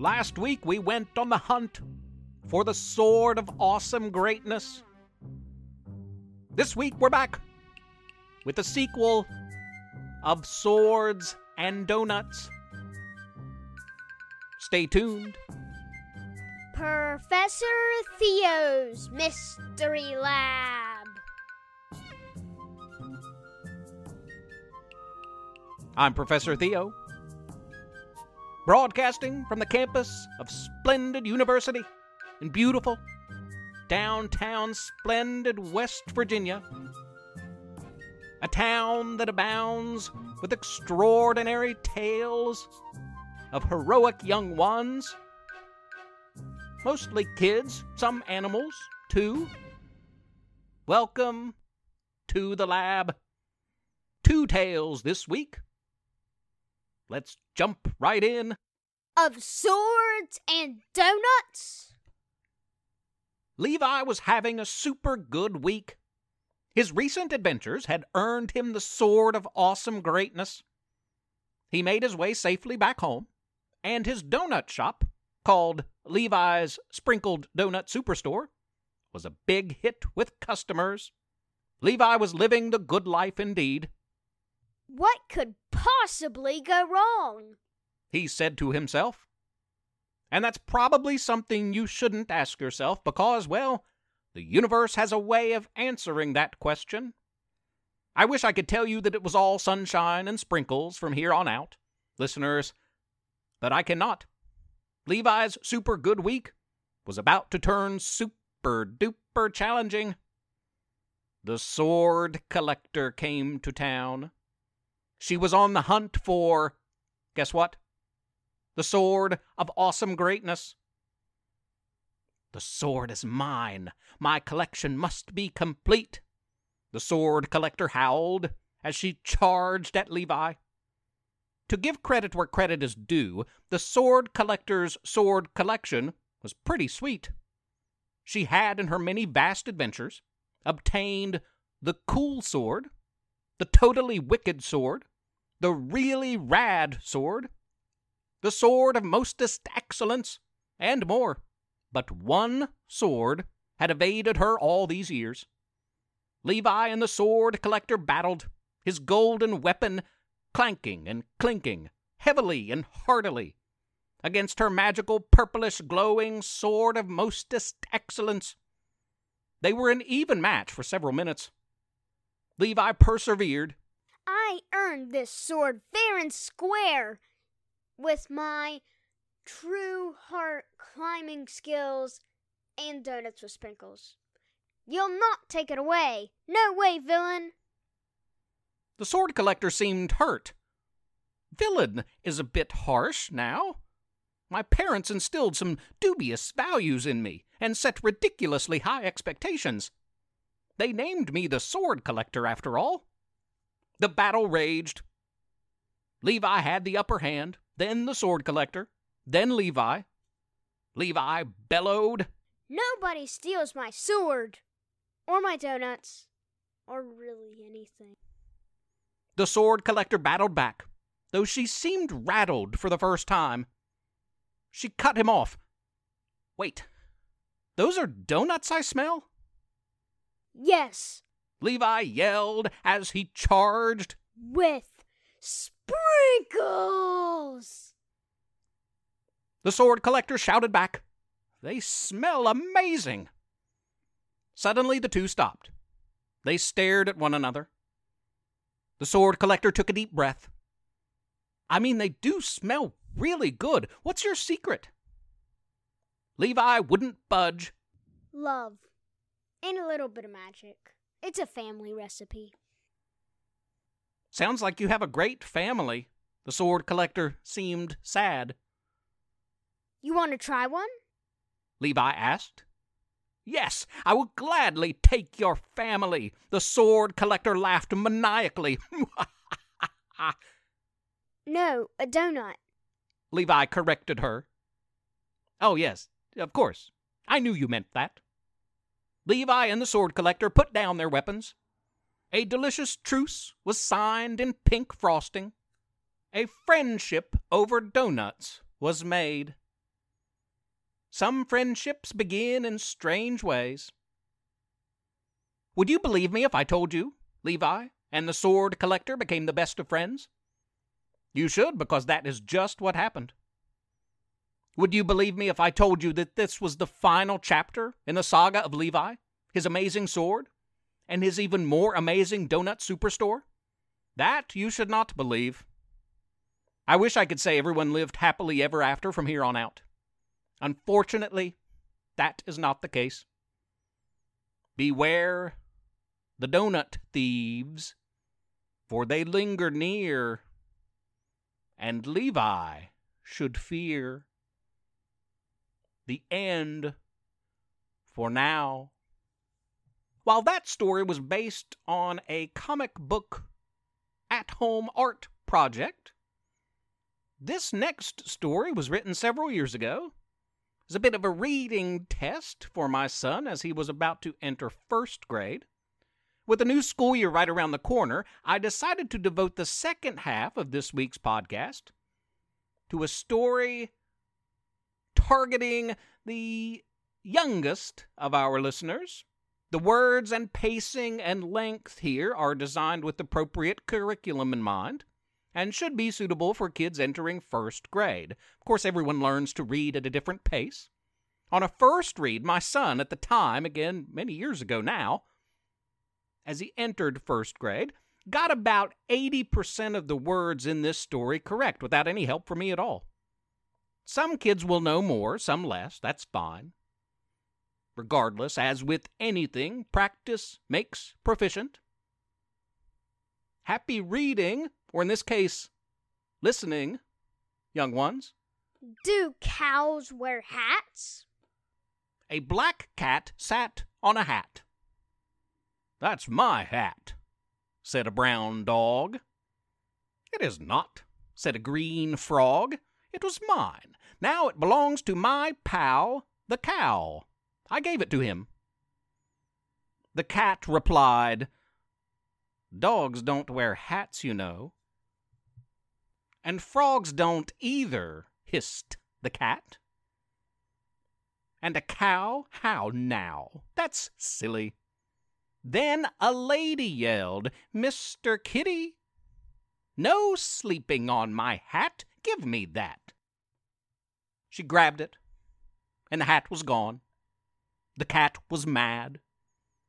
Last week we went on the hunt for the sword of awesome greatness. This week we're back with the sequel of Swords and Donuts. Stay tuned. Professor Theo's Mystery Lab. I'm Professor Theo, broadcasting from the campus of Splendid University in beautiful downtown splendid West Virginia. A town that abounds with extraordinary tales of heroic young ones. Mostly kids, some animals, too. Welcome to the lab. Two tales this week. Let's jump right in. Of swords and donuts? Levi was having a super good week. His recent adventures had earned him the sword of awesome greatness. He made his way safely back home, and his donut shop, called Levi's Sprinkled Donut Superstore, was a big hit with customers. Levi was living the good life indeed. What could possibly go wrong? He said to himself. And that's probably something you shouldn't ask yourself because, well, the universe has a way of answering that question. I wish I could tell you that it was all sunshine and sprinkles from here on out, listeners, but I cannot. Levi's super good week was about to turn super duper challenging. The sword collector came to town. She was on the hunt for, guess what? The sword of awesome greatness. The sword is mine. My collection must be complete. The sword collector howled as she charged at Levi. To give credit where credit is due, the sword collector's sword collection was pretty sweet. She had, in her many vast adventures, obtained the cool sword, the totally wicked sword, the really rad sword, the sword of mostest excellence, and more. But one sword had evaded her all these years. Levi and the sword collector battled, his golden weapon clanking and clinking, heavily and heartily, against her magical purplish glowing sword of mostest excellence. They were an even match for several minutes. Levi persevered. I earned this sword fair and square with my true heart climbing skills and donuts with sprinkles. You'll not take it away. No way, villain. The sword collector seemed hurt. Villain is a bit harsh now. My parents instilled some dubious values in me and set ridiculously high expectations. They named me the sword collector, after all. The battle raged. Levi had the upper hand, then the sword collector, then Levi. Levi bellowed. Nobody steals my sword, or my donuts, or really anything. The sword collector battled back, though she seemed rattled for the first time. She cut him off. Wait, those are donuts I smell? Yes. Levi yelled as he charged. With sprinkles! The sword collector shouted back, They smell amazing! Suddenly the two stopped. They stared at one another. The sword collector took a deep breath. I mean, they do smell really good. What's your secret? Levi wouldn't budge. Love. And a little bit of magic. It's a family recipe. Sounds like you have a great family. The sword collector seemed sad. You want to try one? Levi asked. Yes, I will gladly take your family. The sword collector laughed maniacally. no, a donut. Levi corrected her. Oh, yes, of course. I knew you meant that. Levi and the sword collector put down their weapons. A delicious truce was signed in pink frosting. A friendship over donuts was made. some friendships begin in strange ways. Would you believe me if I told you Levi and the sword collector became the best of friends? You should, because that is just what happened. Would you believe me if I told you that this was the final chapter in the saga of Levi, his amazing sword, and his even more amazing donut superstore? That you should not believe. I wish I could say everyone lived happily ever after from here on out. Unfortunately, that is not the case. Beware the donut thieves, for they linger near, and Levi should fear the end for now. While that story was based on a comic book at home art project, this next story was written several years ago as a bit of a reading test for my son as he was about to enter first grade. With the new school year right around the corner, I decided to devote the second half of this week's podcast to a story targeting the youngest of our listeners. The words and pacing and length here are designed with appropriate curriculum in mind and should be suitable for kids entering first grade. Of course, everyone learns to read at a different pace. On a first read, my son at the time, again many years ago now, as he entered first grade, got about 80% of the words in this story correct without any help from me at all. Some kids will know more, some less, that's fine. Regardless, as with anything, practice makes proficient. Happy reading, or in this case, listening, young ones. Do cows wear hats? A black cat sat on a hat. That's my hat, said a brown dog. It is not, said a green frog. It was mine. Now it belongs to my pal, the cow. I gave it to him. The cat replied, Dogs don't wear hats, you know. And frogs don't either, hissed the cat. And a cow? How now? That's silly. Then a lady yelled, Mr. Kitty, no sleeping on my hat. Give me that. She grabbed it, and the hat was gone. The cat was mad.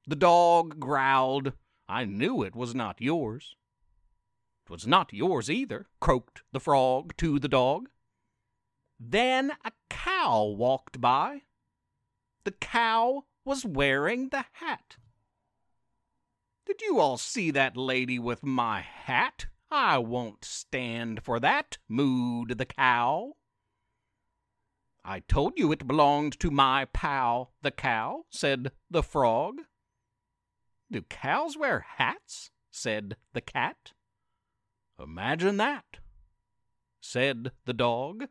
The dog growled. I knew it was not yours. It was not yours either, croaked the frog to the dog. Then a cow walked by. The cow was wearing the hat. Did you all see that lady with my hat? I won't stand for that, mooed the cow. I told you it belonged to my pal, the cow, said the frog. Do cows wear hats? said the cat. Imagine that, said the dog.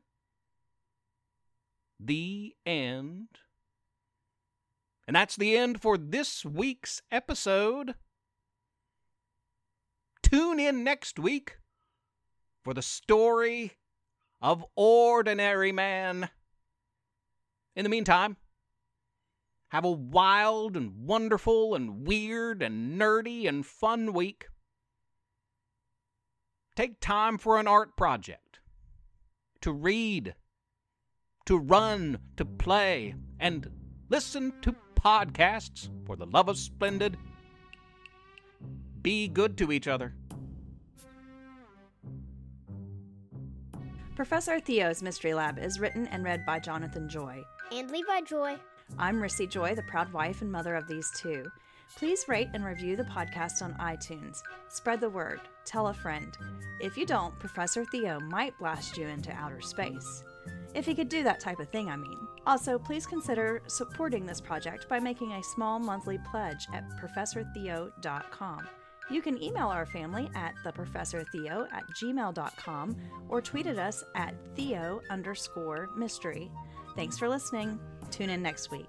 The end. And that's the end for this week's episode tune in next week for the story of Ordinary Man. In the meantime, have a wild and wonderful and weird and nerdy and fun week. Take time for an art project, to read, to run, to play, and listen to podcasts for the love of splendid. Be good to each other. Professor Theo's Mystery Lab is written and read by Jonathan Joy. And Levi Joy. I'm Rissy Joy, the proud wife and mother of these two. Please rate and review the podcast on iTunes. Spread the word. Tell a friend. If you don't, Professor Theo might blast you into outer space. If he could do that type of thing, I mean. Also, please consider supporting this project by making a small monthly pledge at ProfessorTheo.com. You can email our family at theprofessortheo at gmail.com or tweet at us at theo underscore mystery. Thanks for listening. Tune in next week.